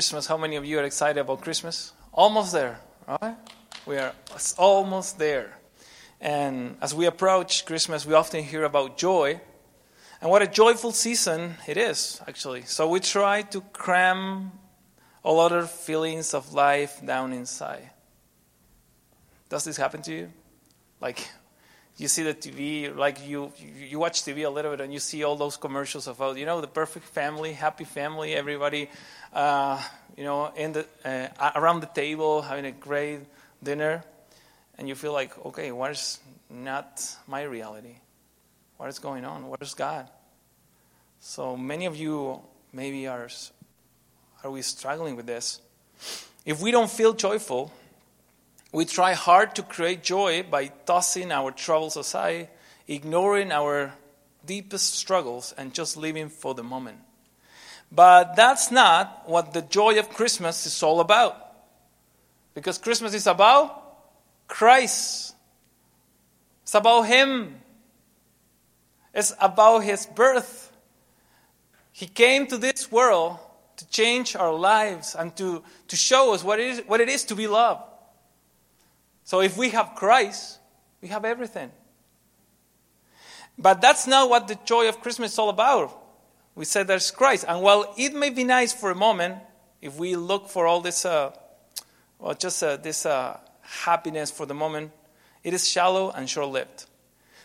Christmas. How many of you are excited about Christmas? Almost there, right? We are almost there. And as we approach Christmas, we often hear about joy. And what a joyful season it is, actually. So we try to cram all other feelings of life down inside. Does this happen to you? Like, you see the TV, like you, you watch TV a little bit and you see all those commercials about, oh, you know, the perfect family, happy family, everybody, uh, you know, the, uh, around the table having a great dinner. And you feel like, okay, what is not my reality? What is going on? What is God? So many of you maybe are, are we struggling with this? If we don't feel joyful, we try hard to create joy by tossing our troubles aside, ignoring our deepest struggles, and just living for the moment. But that's not what the joy of Christmas is all about. Because Christmas is about Christ, it's about Him, it's about His birth. He came to this world to change our lives and to, to show us what it, is, what it is to be loved. So if we have Christ, we have everything. But that's not what the joy of Christmas is all about. We said there's Christ. And while it may be nice for a moment, if we look for all this, uh, well, just uh, this uh, happiness for the moment, it is shallow and short lived.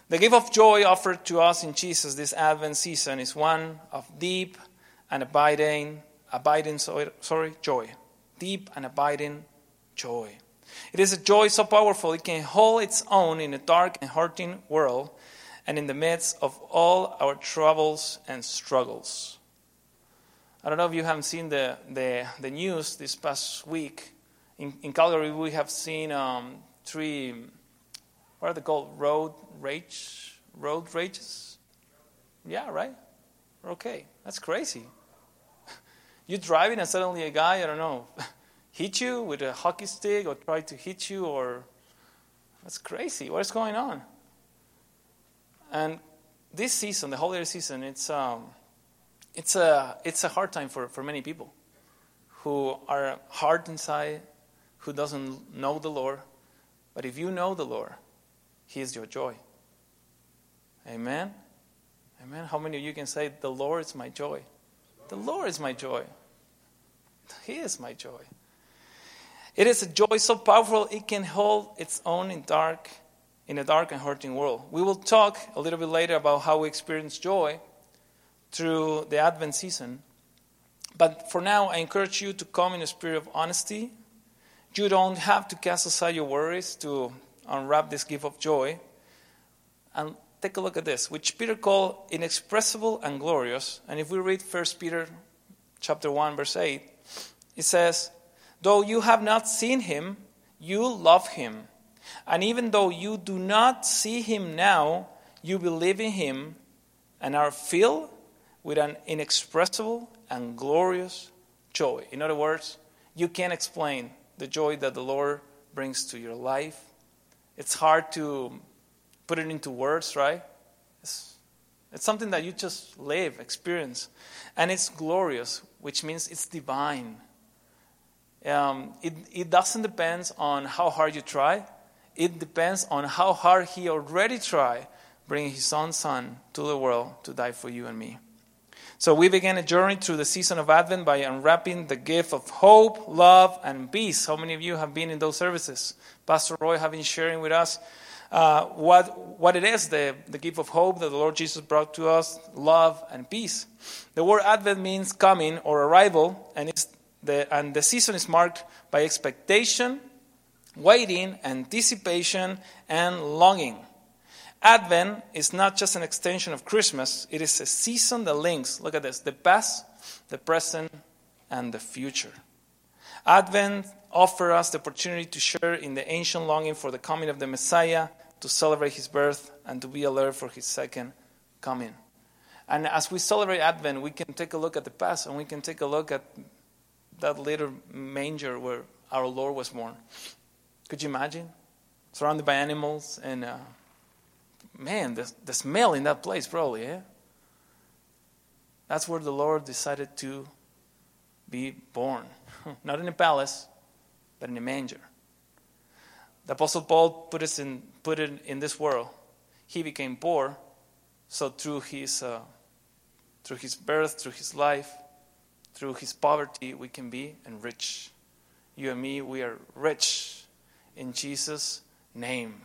The gift of joy offered to us in Jesus this Advent season is one of deep and abiding, abiding sorry, joy. Deep and abiding joy. It is a joy so powerful it can hold its own in a dark and hurting world and in the midst of all our troubles and struggles. I don't know if you haven't seen the, the, the news this past week. In, in Calgary, we have seen um, three, what are they called? Road rage? Road rages? Yeah, right? Okay. That's crazy. You're driving and suddenly a guy, I don't know, hit you with a hockey stick or try to hit you or that's crazy. What is going on? And this season, the holiday season, it's um, it's a it's a hard time for, for many people who are hard inside, who doesn't know the Lord. But if you know the Lord, He is your joy. Amen. Amen. How many of you can say, The Lord is my joy? The Lord is my joy. He is my joy. It is a joy so powerful it can hold its own in dark in a dark and hurting world. We will talk a little bit later about how we experience joy through the Advent season. But for now, I encourage you to come in a spirit of honesty. You don't have to cast aside your worries to unwrap this gift of joy. And take a look at this, which Peter called inexpressible and glorious. And if we read 1 Peter chapter 1 verse 8, it says, Though you have not seen him, you love him. And even though you do not see him now, you believe in him and are filled with an inexpressible and glorious joy. In other words, you can't explain the joy that the Lord brings to your life. It's hard to put it into words, right? It's, it's something that you just live, experience. And it's glorious, which means it's divine. Um, it, it doesn't depend on how hard you try. It depends on how hard he already tried bringing his own son to the world to die for you and me. So we began a journey through the season of Advent by unwrapping the gift of hope, love, and peace. How many of you have been in those services? Pastor Roy have been sharing with us uh, what, what it is, the, the gift of hope that the Lord Jesus brought to us, love and peace. The word Advent means coming or arrival, and it's the, and the season is marked by expectation, waiting, anticipation, and longing. Advent is not just an extension of Christmas, it is a season that links, look at this, the past, the present, and the future. Advent offers us the opportunity to share in the ancient longing for the coming of the Messiah, to celebrate his birth, and to be alert for his second coming. And as we celebrate Advent, we can take a look at the past and we can take a look at that little manger where our Lord was born. Could you imagine? Surrounded by animals and uh, man, the, the smell in that place, probably, yeah? That's where the Lord decided to be born. not in a palace, but in a manger. The Apostle Paul put, us in, put it in this world. He became poor, so through his, uh, through his birth, through his life, through his poverty, we can be enriched. You and me, we are rich in Jesus' name.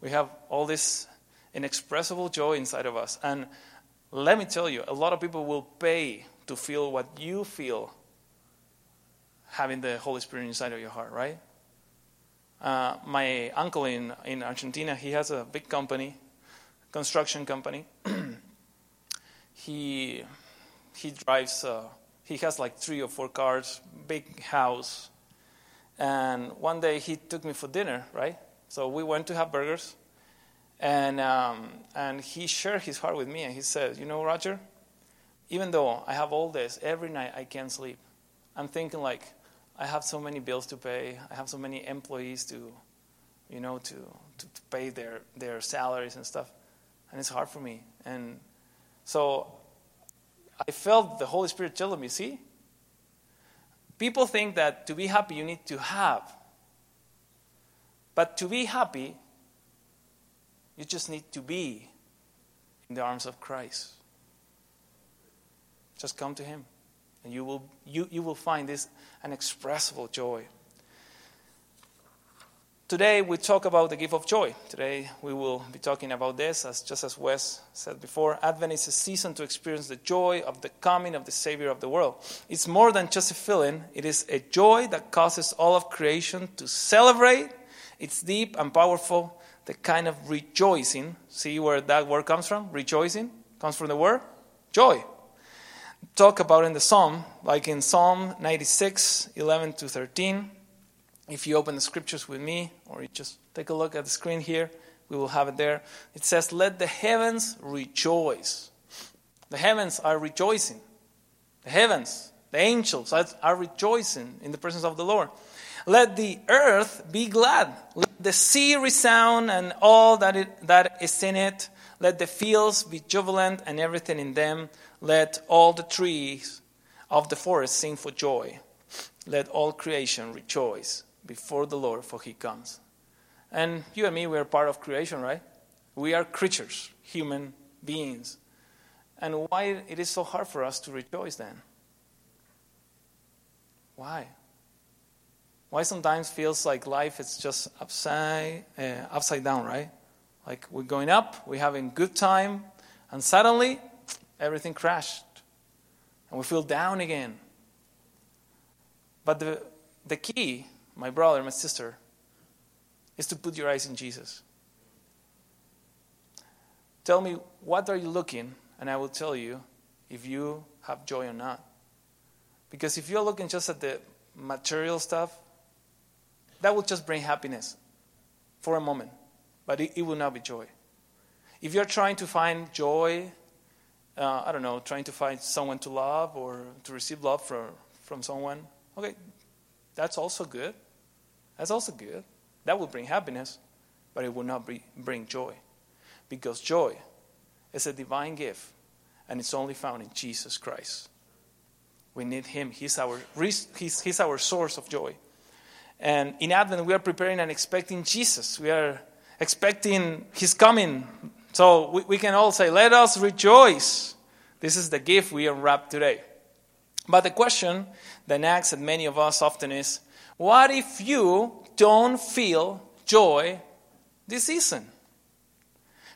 We have all this inexpressible joy inside of us. And let me tell you, a lot of people will pay to feel what you feel having the Holy Spirit inside of your heart, right? Uh, my uncle in, in Argentina, he has a big company, construction company. he, he drives, uh, he has like three or four cars, big house. And one day he took me for dinner, right? So we went to have burgers. And, um, and he shared his heart with me, and he said, You know, Roger, even though I have all this, every night I can't sleep. I'm thinking, like, I have so many bills to pay. I have so many employees to, you know, to, to, to pay their, their salaries and stuff. And it's hard for me. And so I felt the Holy Spirit telling me, see, people think that to be happy you need to have. But to be happy, you just need to be in the arms of Christ. Just come to Him and you will, you, you will find this inexpressible joy. Today we talk about the gift of joy. Today we will be talking about this, as just as Wes said before. Advent is a season to experience the joy of the coming of the Savior of the world. It's more than just a feeling; it is a joy that causes all of creation to celebrate. It's deep and powerful, the kind of rejoicing. See where that word comes from? Rejoicing comes from the word joy talk about in the psalm, like in Psalm 96, 11 to 13. If you open the scriptures with me, or you just take a look at the screen here, we will have it there. It says, Let the heavens rejoice. The heavens are rejoicing. The heavens, the angels are rejoicing in the presence of the Lord. Let the earth be glad. Let the sea resound and all that, it, that is in it. Let the fields be jubilant and everything in them. Let all the trees of the forest sing for joy. Let all creation rejoice before the Lord, for he comes. And you and me, we are part of creation, right? We are creatures, human beings. And why it is so hard for us to rejoice then? Why? Why sometimes feels like life is just upside uh, upside down, right? Like we're going up, we're having good time, and suddenly everything crashed. And we feel down again. But the, the key, my brother, my sister, is to put your eyes in Jesus. Tell me, what are you looking? And I will tell you if you have joy or not. Because if you're looking just at the material stuff, that will just bring happiness for a moment, but it, it will not be joy. If you're trying to find joy uh, I don't know, trying to find someone to love or to receive love from, from someone. Okay, that's also good. That's also good. That will bring happiness, but it will not bring joy. Because joy is a divine gift, and it's only found in Jesus Christ. We need Him. He's our, he's, he's our source of joy. And in Advent, we are preparing and expecting Jesus. We are expecting His coming so we, we can all say, Let us rejoice. This is the gift we unwrap today. But the question that nags at many of us often is what if you don't feel joy this season?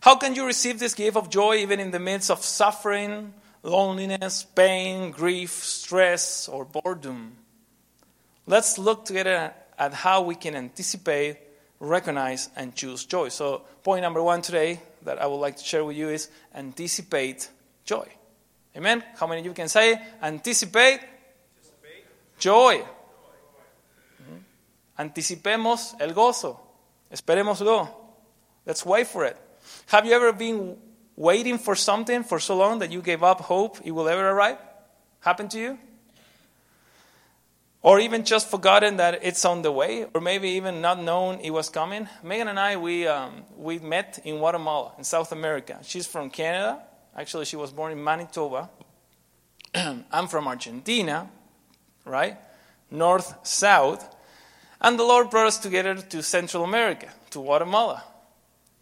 How can you receive this gift of joy even in the midst of suffering, loneliness, pain, grief, stress, or boredom? Let's look together at how we can anticipate, recognize, and choose joy. So, point number one today that I would like to share with you is anticipate joy. Amen? How many of you can say anticipate, joy? Anticipemos el gozo. Esperémoslo. Let's wait for it. Have you ever been waiting for something for so long that you gave up hope it will ever arrive? Happen to you? or even just forgotten that it's on the way, or maybe even not known it was coming. Megan and I, we, um, we met in Guatemala, in South America. She's from Canada. Actually, she was born in Manitoba. I'm from Argentina, right? north south. And the Lord brought us together to Central America, to Guatemala.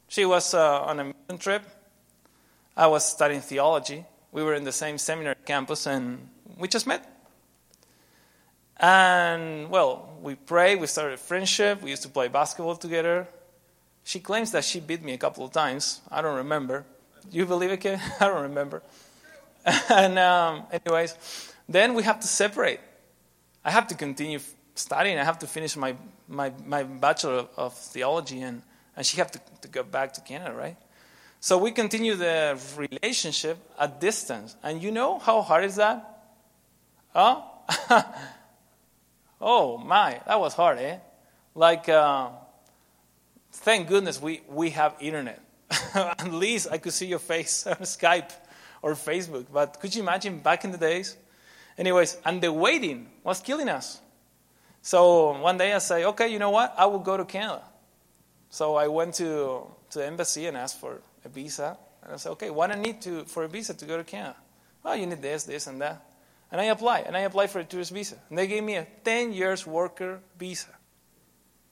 She was uh, on a mission trip. I was studying theology. We were in the same seminary campus, and we just met. And, well, we prayed, we started a friendship, we used to play basketball together. She claims that she beat me a couple of times. I don't remember. You believe it, kid? I don't remember. and, um, anyways, then we have to separate. I have to continue studying. I have to finish my, my, my Bachelor of Theology, and, and she have to, to go back to Canada, right? So we continue the relationship at distance. And you know how hard is that? Huh? oh, my, that was hard, eh? Like, uh, thank goodness we, we have internet. At least I could see your face on Skype or Facebook. But could you imagine back in the days? Anyways, and the waiting was killing us. So one day I say, okay, you know what? I will go to Canada. So I went to, to the embassy and asked for a visa. And I said, okay, what I need to, for a visa to go to Canada? Well, you need this, this, and that. And I applied, and I applied for a tourist visa. And they gave me a 10 years worker visa.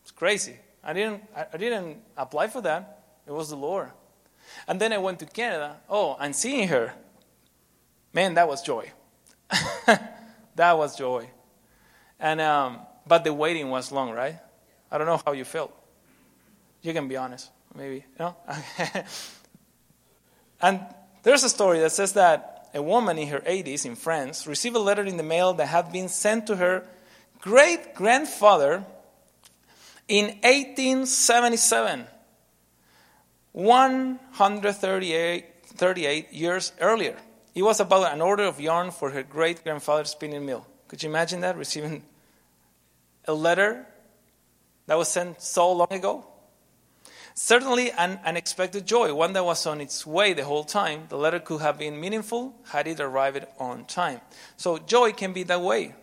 It's crazy. I didn't, I didn't apply for that. It was the Lord. And then I went to Canada. Oh, and seeing her, man, that was joy. that was joy. And, um, but the waiting was long, right? I don't know how you felt. You can be honest, maybe. Know? and there's a story that says that a woman in her 80s in France received a letter in the mail that had been sent to her great grandfather in 1877, 138 years earlier. It was about an order of yarn for her great grandfather's spinning mill. Could you imagine that? Receiving a letter that was sent so long ago? Certainly an unexpected joy, one that was on its way the whole time. The letter could have been meaningful had it arrived on time. So joy can be that way.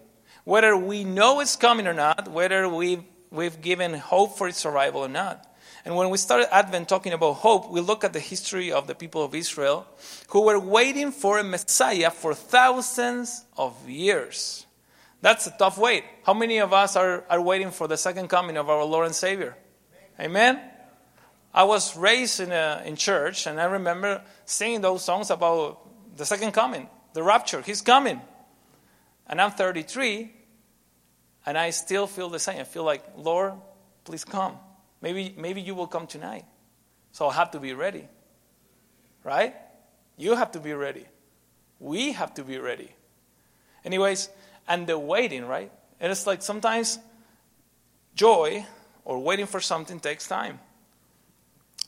Whether we know it's coming or not, whether we've, we've given hope for its arrival or not. And when we started Advent talking about hope, we look at the history of the people of Israel who were waiting for a Messiah for thousands of years. That's a tough wait. How many of us are, are waiting for the second coming of our Lord and Savior? Amen? I was raised in, a, in church, and I remember singing those songs about the second coming, the rapture. He's coming. And I'm 33, and I still feel the same. I feel like, Lord, please come. Maybe, maybe you will come tonight. So I have to be ready. Right? You have to be ready. We have to be ready. Anyways, and the waiting, right? It is like sometimes joy or waiting for something takes time.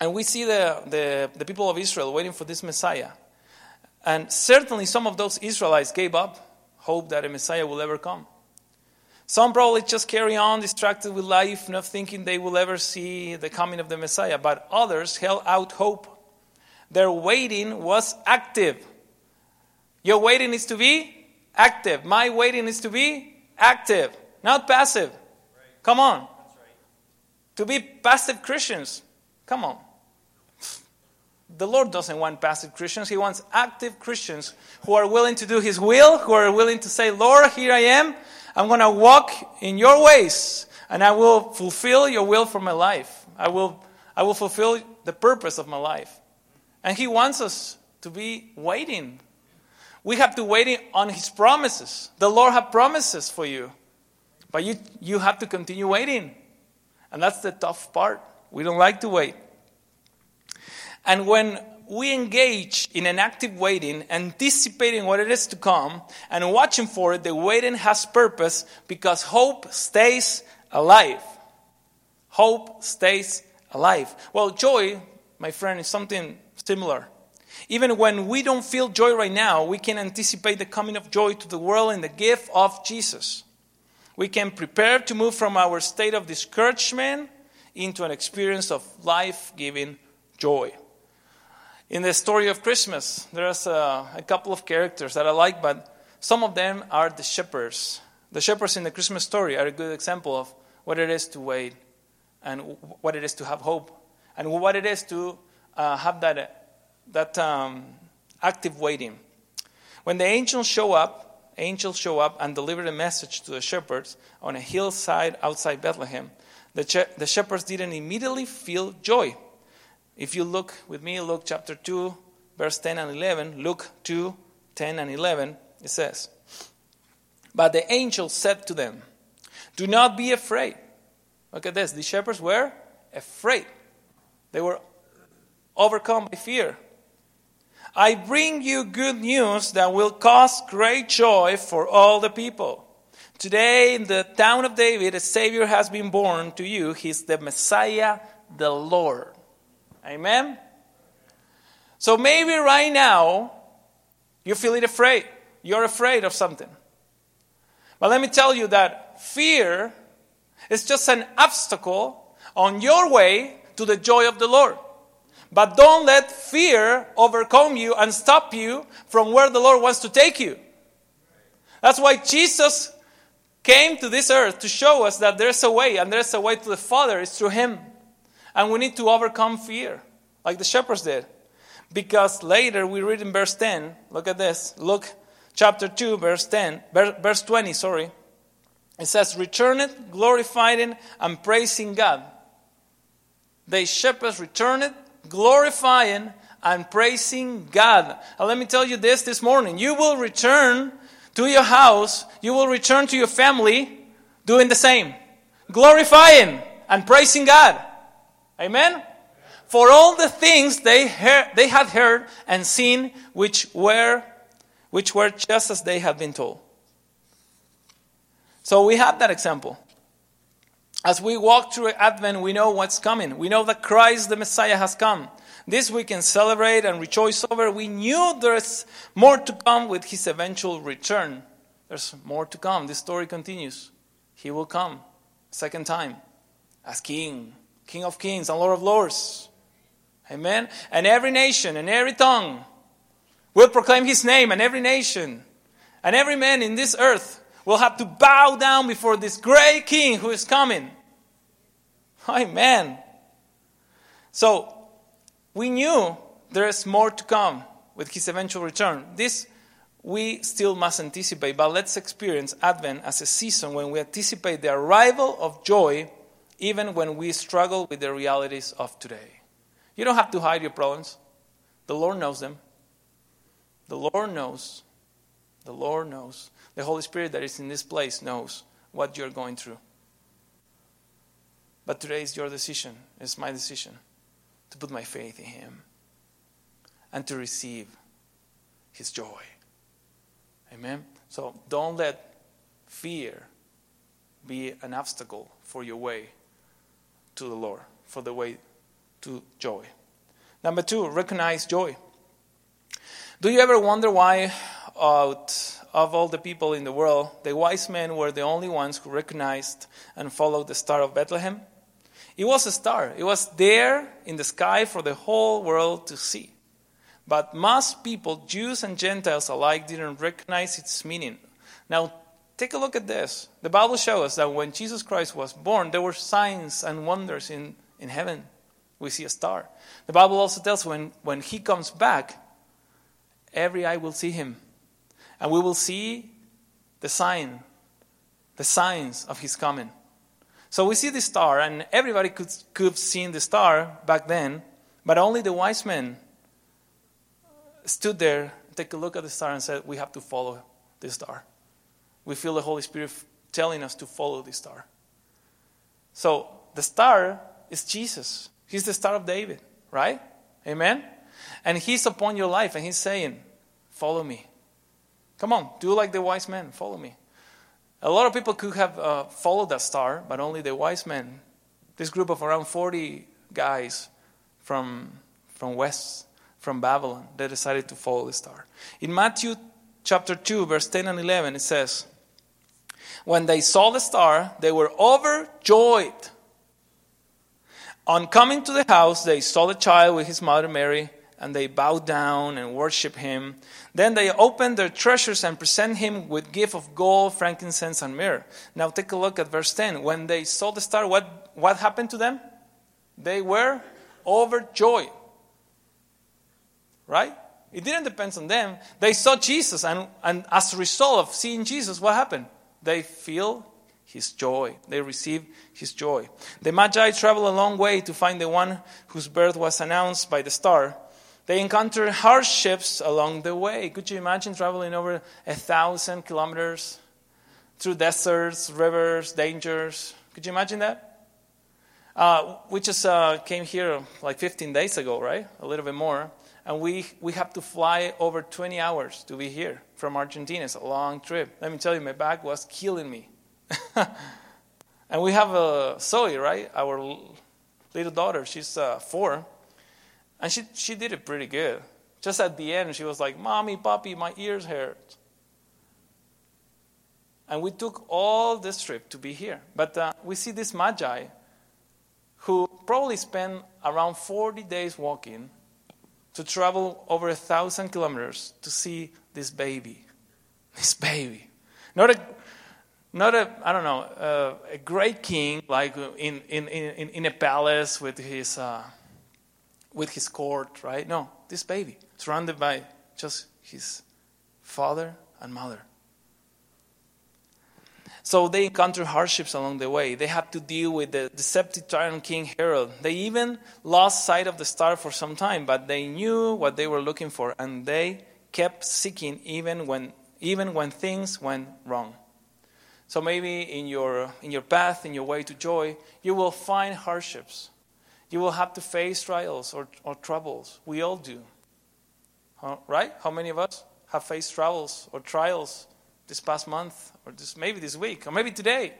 And we see the, the, the people of Israel waiting for this Messiah. And certainly some of those Israelites gave up hope that a Messiah will ever come. Some probably just carry on distracted with life, not thinking they will ever see the coming of the Messiah. But others held out hope. Their waiting was active. Your waiting is to be Active. My waiting is to be active, not passive. Right. Come on. Right. To be passive Christians. Come on. The Lord doesn't want passive Christians. He wants active Christians who are willing to do His will, who are willing to say, Lord, here I am. I'm going to walk in your ways, and I will fulfill your will for my life. I will, I will fulfill the purpose of my life. And He wants us to be waiting we have to wait on His promises. The Lord has promises for you. But you, you have to continue waiting. And that's the tough part. We don't like to wait. And when we engage in an active waiting, anticipating what it is to come, and watching for it, the waiting has purpose because hope stays alive. Hope stays alive. Well, joy, my friend, is something similar. Even when we don't feel joy right now, we can anticipate the coming of joy to the world in the gift of Jesus. We can prepare to move from our state of discouragement into an experience of life giving joy. In the story of Christmas, there's a, a, couple of characters that I like, but some of them are the shepherds. The shepherds in the Christmas story are a good example of what it is to wait and what it is to have hope and what it is to uh, have that that um, active waiting. When the angels show up angels show up and deliver a message to the shepherds on a hillside outside Bethlehem. The, the shepherds didn't immediately feel joy. If you look with me, Luke chapter 2, verse 10 and 11, Luke 2, 10 and 11, it says, But the angel said to them, Do not be afraid. Look at this. The shepherds were afraid. They were overcome by fear. I bring you good news that will cause great joy for all the people. Today, in the town of David, a Savior has been born to you. He's the Messiah, the Lord. Amen? So maybe right now, you're feeling afraid. You're afraid of something. But let me tell you that fear is just an obstacle on your way to the joy of the Lord. But don't let fear overcome you and stop you from where the Lord wants to take you. That's why Jesus came to this earth to show us that there's a way, and there's a way to the Father, it's through Him. And we need to overcome fear, like the shepherds did. Because later we read in verse 10, look at this, look, chapter 2, verse 10, verse 20, sorry. It says, Returned, glorifying, and praising God. The shepherds returned, glorifying, and praising God. Let me tell you this this morning. You will return to your house, you will return to your family doing the same, glorifying and praising God. Amen? For all the things they, heard, they had heard and seen, which were, which were just as they had been told. So we have that example. As we walk through Advent, we know what's coming. We know that Christ the Messiah has come. This we can celebrate and rejoice over. We knew there's more to come with his eventual return. There's more to come. This story continues. He will come second time as king, king of kings and lord of lords. Amen. And every nation and every tongue will proclaim his name, and every nation and every man in this earth will have to bow down before this great king who is coming. Amen. So, we knew there is more to come with his eventual return. This we still must anticipate, but let's experience Advent as a season when we anticipate the arrival of joy, even when we struggle with the realities of today. You don't have to hide your problems, the Lord knows them. The Lord knows. The Lord knows. The Holy Spirit that is in this place knows what you're going through. But today is your decision, it's my decision to put my faith in Him and to receive His joy. Amen? So don't let fear be an obstacle for your way to the Lord, for the way to joy. Number two, recognize joy. Do you ever wonder why, out of all the people in the world, the wise men were the only ones who recognized and followed the star of Bethlehem? It was a star. It was there in the sky for the whole world to see. But most people, Jews and Gentiles alike, didn't recognize its meaning. Now, take a look at this. The Bible shows us that when Jesus Christ was born, there were signs and wonders in, in heaven. We see a star. The Bible also tells when, when he comes back, every eye will see him. And we will see the sign, the signs of his coming. So we see the star, and everybody could, could have seen the star back then, but only the wise men stood there, take a look at the star, and said, We have to follow this star. We feel the Holy Spirit telling us to follow this star. So the star is Jesus. He's the star of David, right? Amen? And he's upon your life, and he's saying, Follow me. Come on, do like the wise men, follow me. A lot of people could have uh, followed that star, but only the wise men. This group of around 40 guys from, from west, from Babylon, they decided to follow the star. In Matthew chapter 2, verse 10 and 11, it says, When they saw the star, they were overjoyed. On coming to the house, they saw the child with his mother Mary and they bowed down and worshiped him. Then they open their treasures and present him with gift of gold, frankincense, and myrrh. Now take a look at verse 10. When they saw the star, what, what happened to them? They were overjoyed. Right? It didn't depend on them. They saw Jesus, and, and as a result of seeing Jesus, what happened? They feel his joy. They receive his joy. The Magi travel a long way to find the one whose birth was announced by the star. They encounter hardships along the way. Could you imagine traveling over a thousand kilometers through deserts, rivers, dangers? Could you imagine that? Uh, we just uh, came here like 15 days ago, right? A little bit more. And we, we have to fly over 20 hours to be here from Argentina. It's a long trip. Let me tell you, my back was killing me. and we have a Zoe, right? Our little daughter. She's uh, four, and she she did it pretty good. Just at the end, she was like, "Mommy, Poppy, my ears hurt." And we took all this trip to be here. But uh, we see this Magi who probably spent around 40 days walking to travel over a thousand kilometers to see this baby. This baby. Not a, not a I don't know uh, a great king like in in, in, in a palace with his uh, with his court, right? No, this baby surrounded by just his father and mother. So they encountered hardships along the way. They had to deal with the deceptive tyrant King Herod. They even lost sight of the star for some time, but they knew what they were looking for, and they kept seeking even when even when things went wrong. So maybe in your, in your path, in your way to joy, you will find hardships. You will have to face trials or, or troubles. We all do. Huh? Right? How many of us have faced troubles or trials this past month or this, maybe this week or maybe today?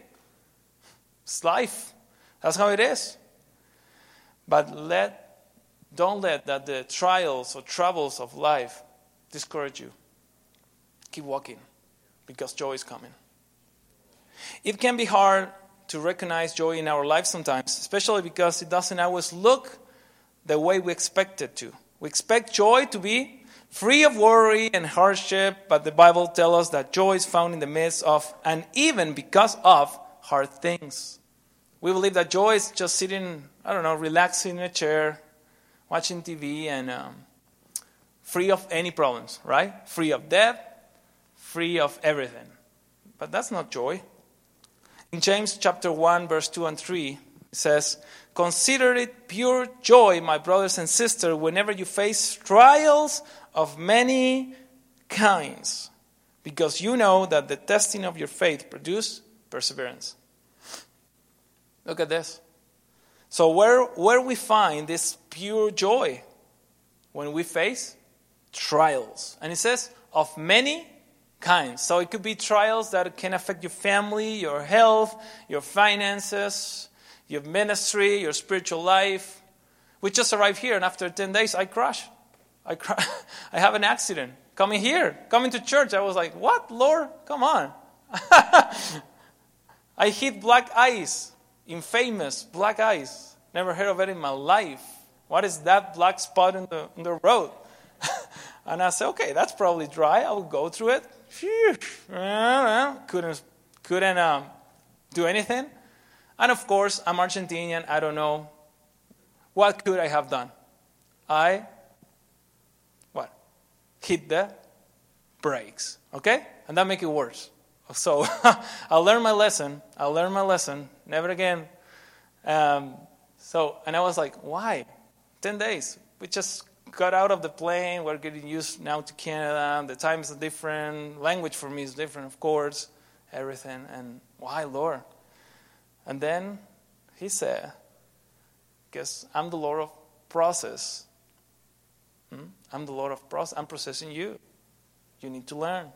It's life. That's how it is. But let, don't let that the trials or troubles of life discourage you. Keep walking because joy is coming. It can be hard to recognize joy in our lives sometimes, especially because it doesn't always look the way we expect it to. We expect joy to be free of worry and hardship, but the Bible tells us that joy is found in the midst of and even because of hard things. We believe that joy is just sitting, I don't know, relaxing in a chair, watching TV, and um, free of any problems, right? Free of debt, free of everything. But that's not joy. In James chapter 1, verse 2 and 3, it says, Consider it pure joy, my brothers and sisters, whenever you face trials of many kinds, because you know that the testing of your faith produces perseverance. Look at this. So, where, where we find this pure joy? When we face trials. And it says, of many kinds. So it could be trials that can affect your family, your health, your finances, your ministry, your spiritual life. We just arrived here, and after 10 days, I crash. I. I have an accident. Coming here, coming to church, I was like, What, Lord? Come on. I hit black ice, infamous black ice. Never heard of it in my life. What is that black spot in the, in the road? and I said, Okay, that's probably dry. I will go through it. Phew, couldn't couldn't um, do anything. And of course, I'm Argentinian. I don't know what could I have done. I what hit the brakes. Okay, and that make it worse. So I learned my lesson. I learned my lesson. Never again. Um, so and I was like, why? Ten days. We just got out of the plane. We're getting used now to Canada. The time is different. Language for me is different, of course. Everything. And why, Lord? And then he said, Guess I'm the Lord of process. Hmm? I'm the Lord of process. I'm processing you. You need to learn.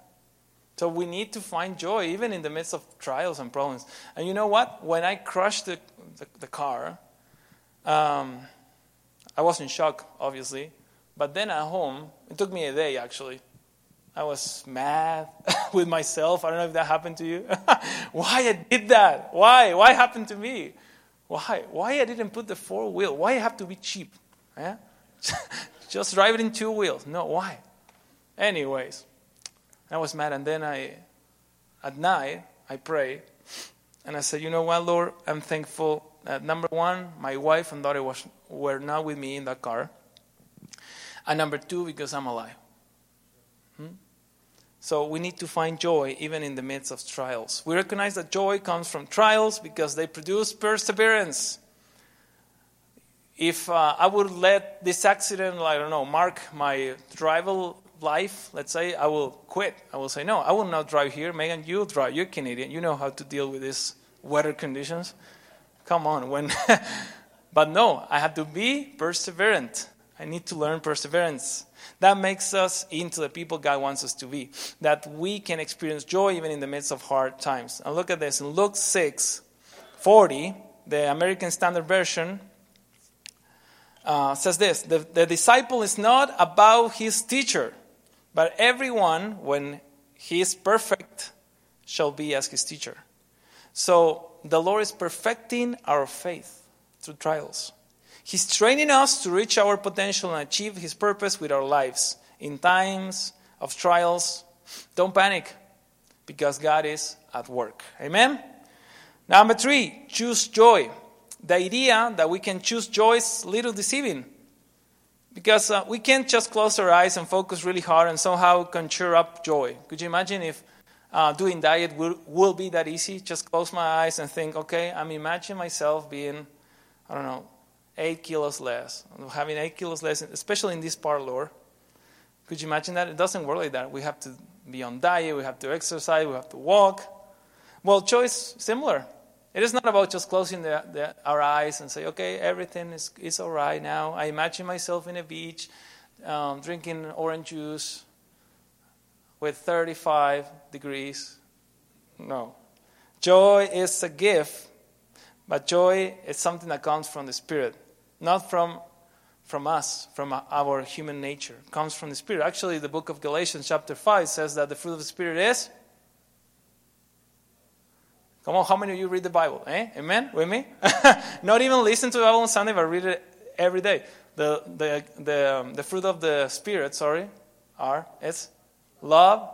So we need to find joy even in the midst of trials and problems. And you know what? When I crushed the, the, the car, um, I was in shock, obviously. But then at home, it took me a day actually. I was mad with myself. I don't know if that happened to you. Why I did that? Why? Why happened to me? Why? Why I didn't put the four wheel? Why I have to be cheap? Yeah? Just drive it in two wheels. No, why? Anyways, I was mad, and then I, at night, I pray, and I said, you know what, Lord, I'm thankful that number one, my wife and daughter was, were not with me in that car. And number two, because I'm alive. Hmm? So we need to find joy even in the midst of trials. We recognize that joy comes from trials because they produce perseverance. If uh, I would let this accident, I don't know, mark my driver life, let's say, I will quit. I will say, no, I will not drive here. Megan, you drive. You're Canadian. You know how to deal with these weather conditions. Come on. When, but no, I have to be perseverant. I need to learn perseverance. That makes us into the people God wants us to be. That we can experience joy even in the midst of hard times. And look at this in Luke 6 40, the American Standard Version uh, says this the, the disciple is not about his teacher, but everyone, when he is perfect, shall be as his teacher. So the Lord is perfecting our faith through trials. He's training us to reach our potential and achieve His purpose with our lives. In times of trials, don't panic because God is at work. Amen? Number three, choose joy. The idea that we can choose joy is little deceiving because uh, we can't just close our eyes and focus really hard and somehow conjure up joy. Could you imagine if uh, doing diet will, will be that easy? Just close my eyes and think, okay, I'm imagining myself being, I don't know, eight kilos less. Having eight kilos less, especially in this part, Lord. Could you imagine that? It doesn't work like that. We have to be on diet, we have to exercise, we have to walk. Well, choice similar. It is not about just closing the, the, our eyes and say, okay, everything is, is all right now. I imagine myself in a beach um, drinking orange juice with 35 degrees. No. Joy is a gift, but joy is something that comes from the Spirit not from, from us, from our human nature. It comes from the Spirit. Actually, the book of Galatians, chapter 5, says that the fruit of the Spirit is. Come on, how many of you read the Bible? Eh? Amen? With me? not even listen to the Bible on Sunday, but read it every day. The, the, the, um, the fruit of the Spirit, sorry, are, it's love,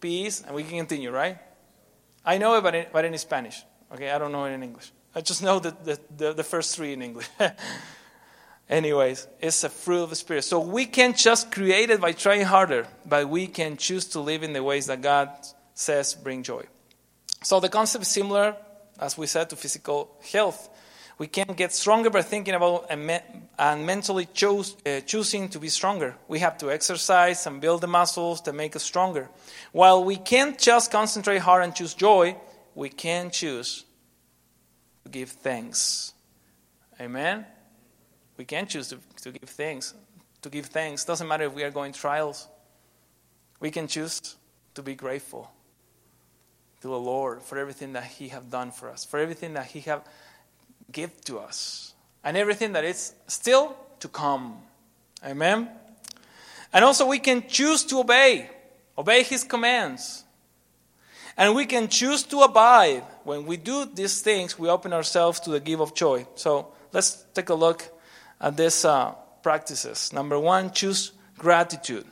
peace, and we can continue, right? I know it, but in, but in Spanish. Okay, I don't know it in English. I just know the, the, the, the first three in English. Anyways, it's a fruit of the Spirit. So we can't just create it by trying harder, but we can choose to live in the ways that God says bring joy. So the concept is similar, as we said, to physical health. We can get stronger by thinking about and, me- and mentally choose, uh, choosing to be stronger. We have to exercise and build the muscles to make us stronger. While we can't just concentrate hard and choose joy, we can choose give thanks. Amen? We can choose to, to give thanks. To give thanks. Doesn't matter if we are going trials. We can choose to be grateful to the Lord for everything that He have done for us, for everything that He have give to us, and everything that is still to come. Amen. And also we can choose to obey, obey His commands. And we can choose to abide. When we do these things, we open ourselves to the give of joy. So let's take a look at these uh, practices. Number one, choose gratitude.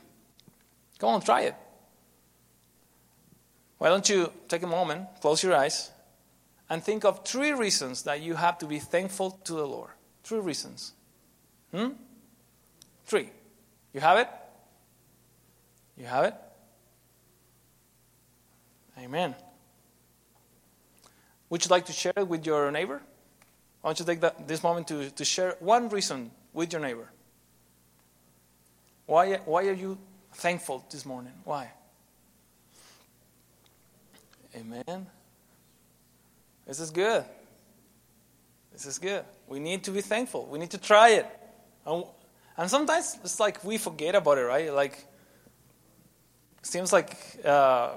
Come on, try it. Why don't you take a moment, close your eyes, and think of three reasons that you have to be thankful to the Lord? Three reasons. Hmm? Three. You have it? You have it? Amen. Would you like to share it with your neighbor? Why don't you take that, this moment to, to share one reason with your neighbor? Why, why are you thankful this morning? Why? Amen. This is good. This is good. We need to be thankful. We need to try it. And, and sometimes it's like we forget about it, right? Like, seems like uh,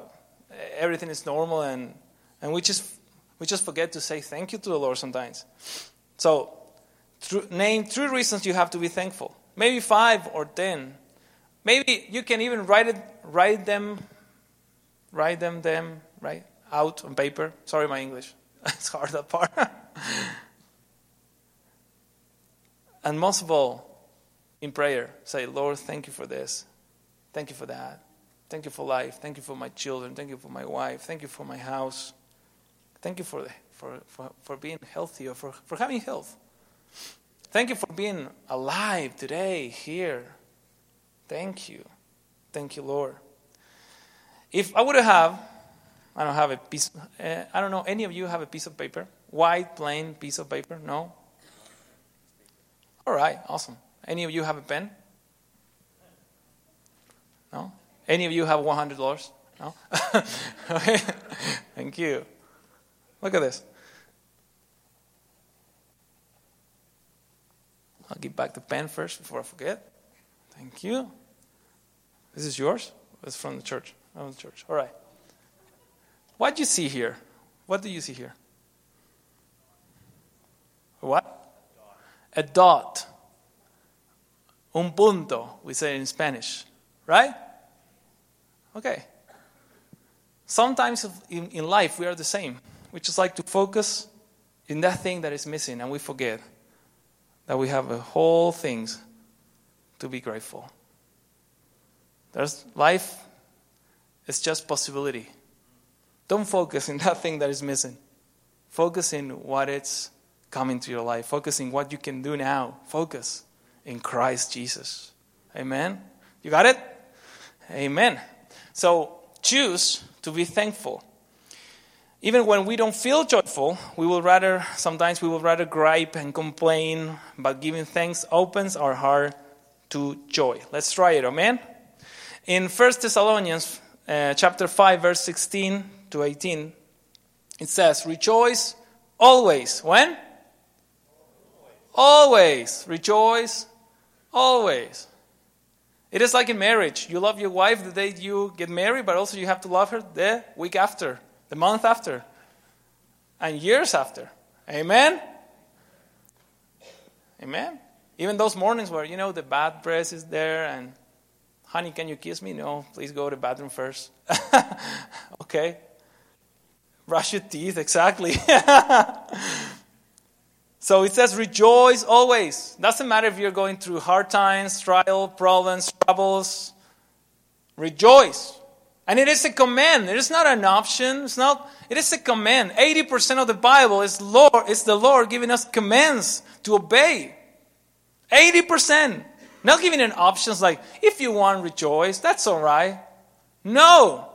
everything is normal and, and we just we just forget to say thank you to the Lord sometimes. So name three reasons you have to be thankful. Maybe five or ten. Maybe you can even write it write them write them them right out on paper. Sorry my English. it's hard that part. and most of all, in prayer, say, Lord, thank you for this. Thank you for that. Thank you for life. Thank you for my children. Thank you for my wife. Thank you for my house. Thank you for, for, for, for being healthy or for, for having health. Thank you for being alive today, here. Thank you. Thank you, Lord. If I would have, I don't have a piece, uh, I don't know, any of you have a piece of paper? White, plain piece of paper? No? All right, awesome. Any of you have a pen? No? Any of you have $100? No? okay. Thank you. Look at this. I'll give back the pen first before I forget. Thank you. This is yours? It's from the church. From the church. All right. What do you see here? What do you see here? What? A dot. Un punto, we say in Spanish. Right? Okay. Sometimes in, in life we are the same. We just like to focus in that thing that is missing and we forget that we have a whole things to be grateful. There's life is just possibility. Don't focus in that thing that is missing. Focus in what it's coming to your life. Focus in what you can do now. Focus in Christ Jesus. Amen. You got it? Amen. So choose to be thankful. Even when we don't feel joyful, we will rather, sometimes we will rather gripe and complain, but giving thanks opens our heart to joy. Let's try it, amen? In 1 Thessalonians uh, chapter 5, verse 16 to 18, it says, Rejoice always. When? Always. Rejoice always. It is like in marriage. You love your wife the day you get married, but also you have to love her the week after the month after, and years after. Amen? Amen? Even those mornings where, you know, the bad breath is there and, honey, can you kiss me? No, please go to the bathroom first. okay. Brush your teeth, exactly. so it says, rejoice always. Doesn't matter if you're going through hard times, trial, problems, troubles. Rejoice. And it is a command. It is not an option. It's not, it is a command. 80% of the Bible is Lord, is the Lord giving us commands to obey. 80%. Not giving an options like, if you want, rejoice. That's all right. No.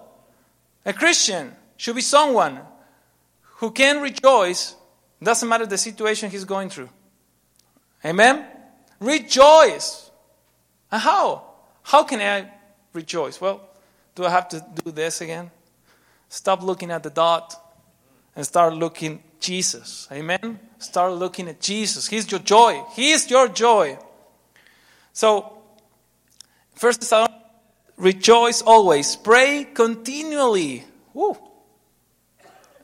A Christian should be someone who can rejoice. Doesn't matter the situation he's going through. Amen? Rejoice. And how? How can I rejoice? Well, do I have to do this again? Stop looking at the dot and start looking Jesus. Amen? Start looking at Jesus. He's your joy. He is your joy. So, first Thessalonians, rejoice always. Pray continually. Woo.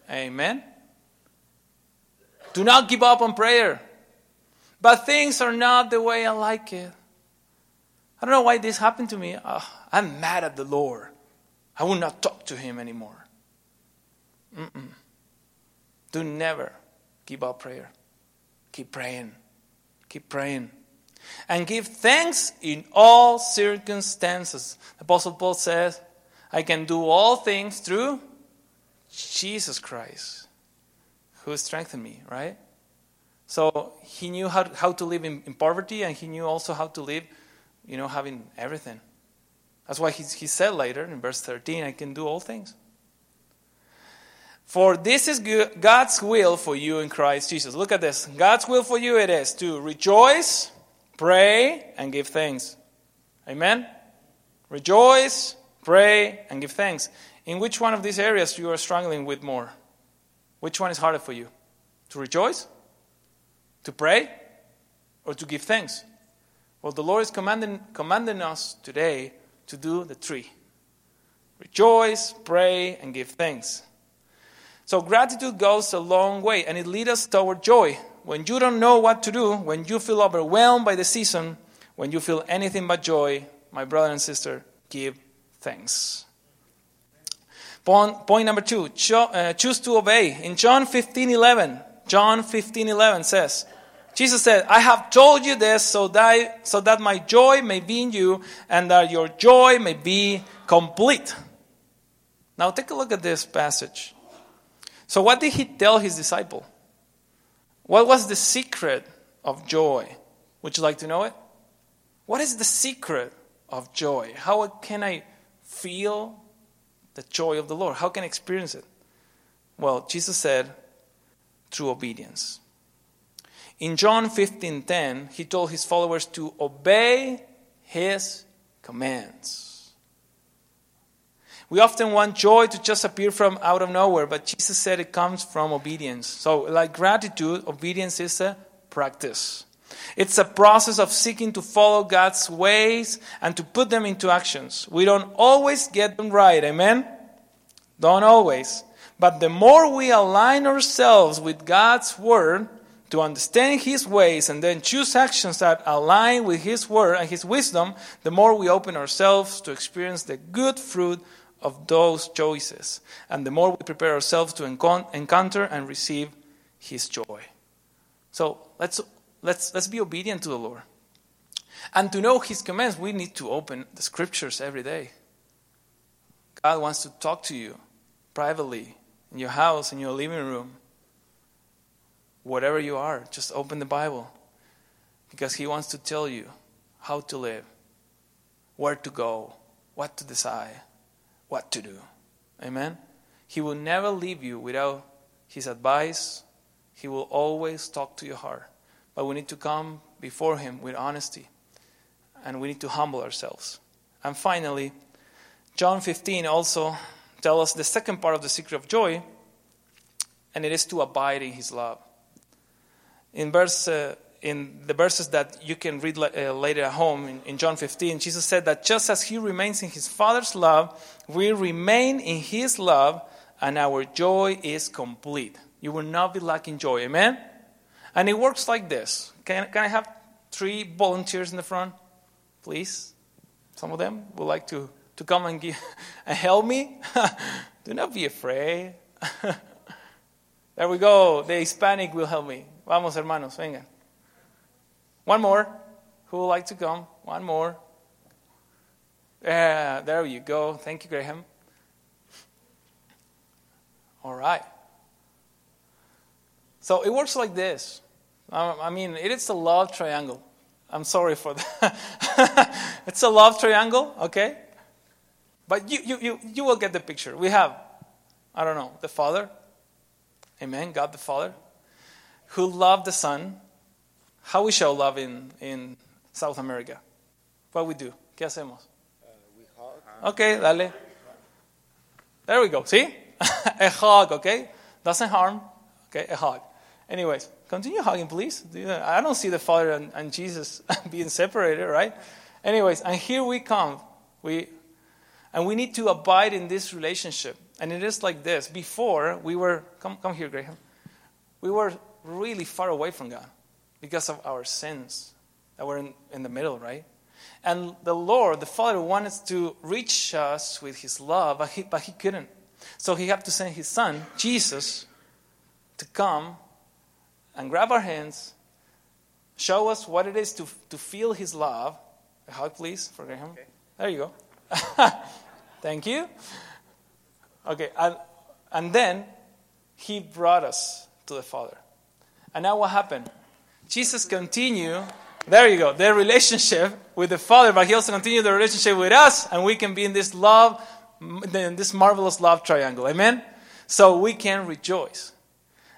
Amen. Do not give up on prayer. But things are not the way I like it. I don't know why this happened to me. Uh, I'm mad at the Lord. I will not talk to him anymore. Mm-mm. Do never give up prayer. Keep praying. Keep praying. And give thanks in all circumstances. Apostle Paul says, I can do all things through Jesus Christ, who strengthened me, right? So he knew how, how to live in, in poverty, and he knew also how to live, you know, having everything. That's why he, he said later in verse 13, I can do all things. For this is God's will for you in Christ Jesus. Look at this. God's will for you it is to rejoice, pray, and give thanks. Amen? Rejoice, pray, and give thanks. In which one of these areas you are struggling with more? Which one is harder for you? To rejoice? To pray? Or to give thanks? Well, the Lord is commanding, commanding us today to do the three rejoice, pray, and give thanks. So, gratitude goes a long way and it leads us toward joy. When you don't know what to do, when you feel overwhelmed by the season, when you feel anything but joy, my brother and sister, give thanks. Point, point number two cho- uh, choose to obey. In John 15 11, John 15 11 says, Jesus said, I have told you this so that, so that my joy may be in you and that your joy may be complete. Now take a look at this passage. So, what did he tell his disciple? What was the secret of joy? Would you like to know it? What is the secret of joy? How can I feel the joy of the Lord? How can I experience it? Well, Jesus said, through obedience. In John 15:10, he told his followers to obey his commands. We often want joy to just appear from out of nowhere, but Jesus said it comes from obedience. So, like gratitude, obedience is a practice. It's a process of seeking to follow God's ways and to put them into actions. We don't always get them right, amen? Don't always. But the more we align ourselves with God's word to understand his ways and then choose actions that align with his word and his wisdom, the more we open ourselves to experience the good fruit of those choices. And the more we prepare ourselves to encounter and receive his joy. So let's Let's, let's be obedient to the Lord. And to know His commands, we need to open the scriptures every day. God wants to talk to you privately, in your house, in your living room, whatever you are. Just open the Bible because He wants to tell you how to live, where to go, what to decide, what to do. Amen? He will never leave you without His advice. He will always talk to your heart. But we need to come before Him with honesty and we need to humble ourselves. And finally, John 15 also tells us the second part of the secret of joy, and it is to abide in His love. In verse. Uh, in the verses that you can read uh, later at home in, in, John 15, Jesus said that just as He remains in His Father's love, we remain in His love, and our joy is complete. You will not be lacking joy. Amen? And it works like this. Can, can I have three volunteers in the front, please? Some of them would like to, to come and, give, and help me. Do not be afraid. there we go. The Hispanic will help me. Vamos, hermanos, vengan. One more. Who would like to come? One more. Yeah, there you go. Thank you, Graham. All right. So it works like this. I mean, it is a love triangle. I'm sorry for that. it's a love triangle, okay? But you, you, you, you will get the picture. We have, I don't know, the Father, amen, God the Father, who loved the Son. How we show love in, in South America? What we do? ¿Qué hacemos? Uh, we hug. Okay, dale. There we go. See? a hug, okay? Doesn't harm. Okay, a hug. Anyways, continue hugging, please. I don't see the Father and, and Jesus being separated, right? Anyways, and here we come. We, and we need to abide in this relationship. And it is like this. Before, we were, come, come here, Graham. We were really far away from God because of our sins that were in, in the middle, right? And the Lord, the Father, wanted to reach us with His love, but He, but he couldn't. So He had to send His Son, Jesus, to come and grab our hands, show us what it is to, to feel His love. A hug, please, for Graham. Okay. There you go. Thank you. Okay, and, and then He brought us to the Father. And now what happened? Jesus continued, there you go, their relationship with the Father, but He also continued the relationship with us, and we can be in this love, in this marvelous love triangle. Amen? So we can rejoice.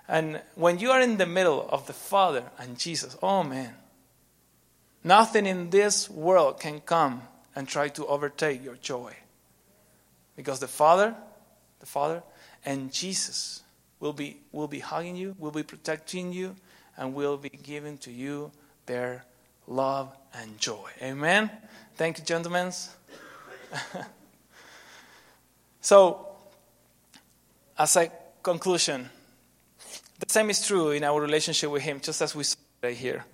And when you are in the middle of the Father and Jesus, oh man, nothing in this world can come and try to overtake your joy. Because the Father, the Father, and Jesus will be, will be hugging you, will be protecting you, and will be giving to you their love and joy. Amen? Thank you, gentlemen. so, as a conclusion, the same is true in our relationship with Him, just as we saw right here.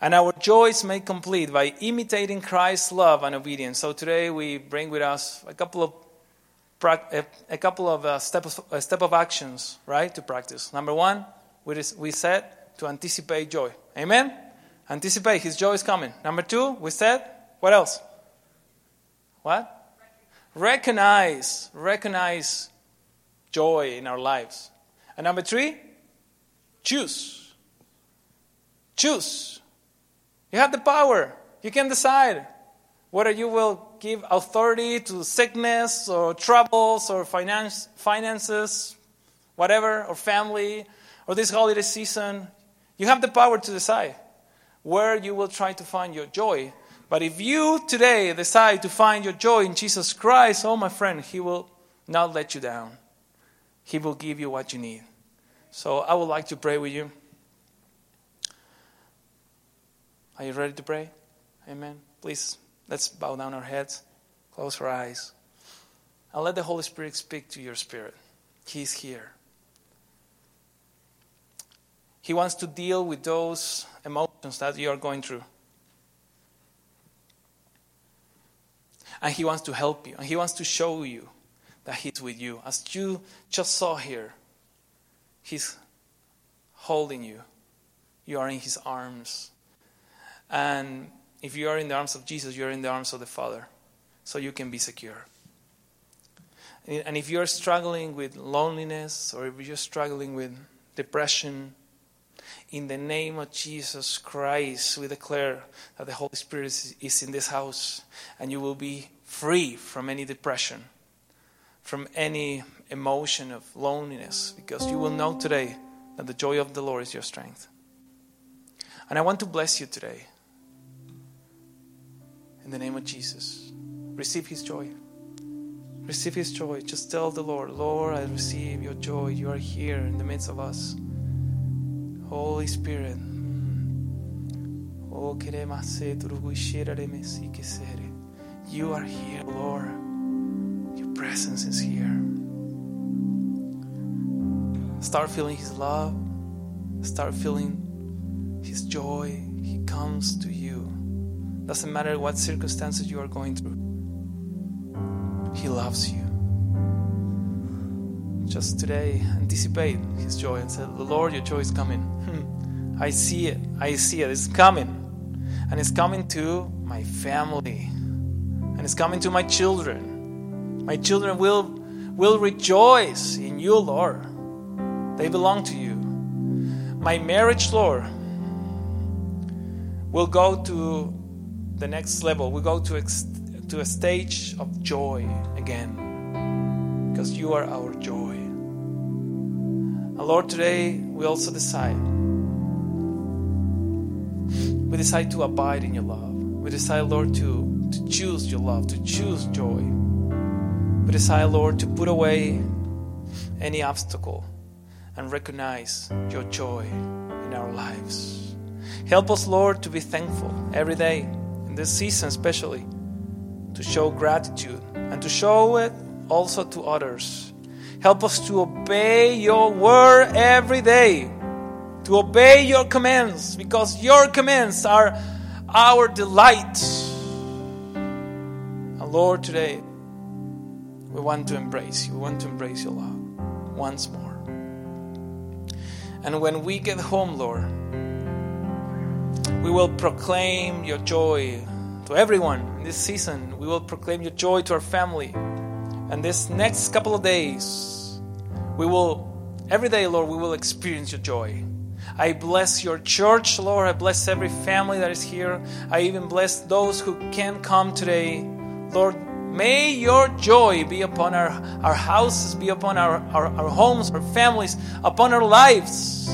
And our joy is made complete by imitating Christ's love and obedience. So today we bring with us a couple of a couple of uh, steps a step of actions, right, to practice. Number one, we, we said to anticipate joy. Amen. Anticipate His joy is coming. Number two, we said what else? What? Recognize, recognize joy in our lives. And number three, Choose. Choose. You have the power. You can decide whether you will give authority to sickness or troubles or finance, finances, whatever, or family, or this holiday season. You have the power to decide where you will try to find your joy. But if you today decide to find your joy in Jesus Christ, oh, my friend, He will not let you down. He will give you what you need. So I would like to pray with you. Are you ready to pray? Amen. Please, let's bow down our heads, close our eyes, and let the Holy Spirit speak to your spirit. He's here. He wants to deal with those emotions that you are going through. And He wants to help you. And He wants to show you that He's with you. As you just saw here, He's holding you. You are in His arms. And if you are in the arms of Jesus, you are in the arms of the Father. So you can be secure. And if you're struggling with loneliness or if you're struggling with depression, in the name of Jesus Christ, we declare that the Holy Spirit is in this house and you will be free from any depression, from any emotion of loneliness, because you will know today that the joy of the Lord is your strength. And I want to bless you today. In the name of Jesus, receive His joy. Receive His joy. Just tell the Lord, Lord, I receive your joy. You are here in the midst of us. Holy Spirit. Oh, you are here, Lord. Your presence is here. Start feeling His love. Start feeling His joy. He comes to you. Doesn't matter what circumstances you are going through, He loves you. Just today, anticipate His joy and say, Lord, your joy is coming. Hmm. I see it. I see it. It's coming. And it's coming to my family. And it's coming to my children. My children will, will rejoice in you, Lord. They belong to you. My marriage, Lord, will go to the next level. We go to, ex- to a stage of joy again because you are our joy. And Lord, today we also decide. We decide to abide in your love. We decide, Lord, to, to choose your love, to choose joy. We decide, Lord, to put away any obstacle and recognize your joy in our lives. Help us, Lord, to be thankful every day in this season especially, to show gratitude and to show it also to others. Help us to obey your word every day, to obey your commands, because your commands are our delight. And Lord, today we want to embrace you. We want to embrace your love once more. And when we get home, Lord, we will proclaim your joy to everyone in this season. We will proclaim your joy to our family. And this next couple of days, we will, every day, Lord, we will experience your joy. I bless your church, Lord. I bless every family that is here. I even bless those who can't come today. Lord, may your joy be upon our, our houses, be upon our, our, our homes, our families, upon our lives.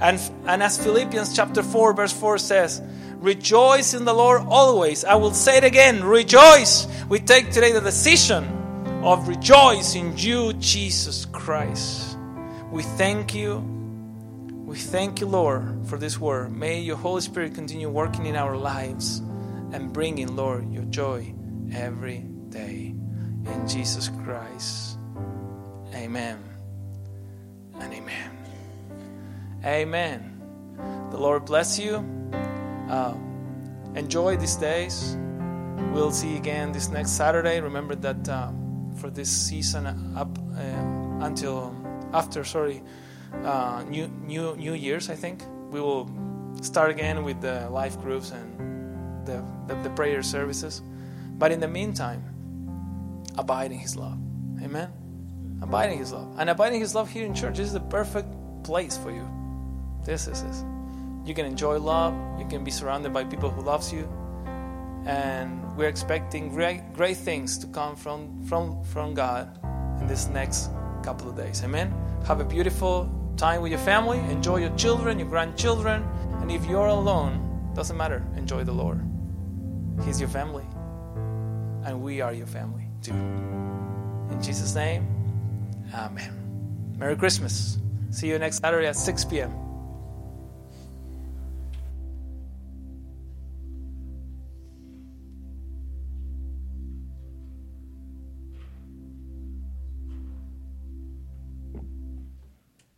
And, and as Philippians chapter 4, verse 4 says, Rejoice in the Lord always. I will say it again rejoice. We take today the decision of rejoice in you, Jesus Christ. We thank you. We thank you, Lord, for this word. May your Holy Spirit continue working in our lives and bringing, Lord, your joy every day. In Jesus Christ. Amen and amen. Amen. The Lord bless you. Uh, enjoy these days. We'll see you again this next Saturday. Remember that uh, for this season up uh, until after, sorry, uh, New New New Year's, I think we will start again with the life groups and the, the, the prayer services. But in the meantime, abide in His love. Amen. Abiding His love. And abiding His love here in church this is the perfect place for you. This is it. you can enjoy love, you can be surrounded by people who loves you, and we're expecting great, great things to come from, from, from God in this next couple of days. Amen. Have a beautiful time with your family. Enjoy your children, your grandchildren, and if you're alone, doesn't matter. Enjoy the Lord. He's your family, and we are your family too. In Jesus' name, Amen. Merry Christmas. See you next Saturday at 6 p.m.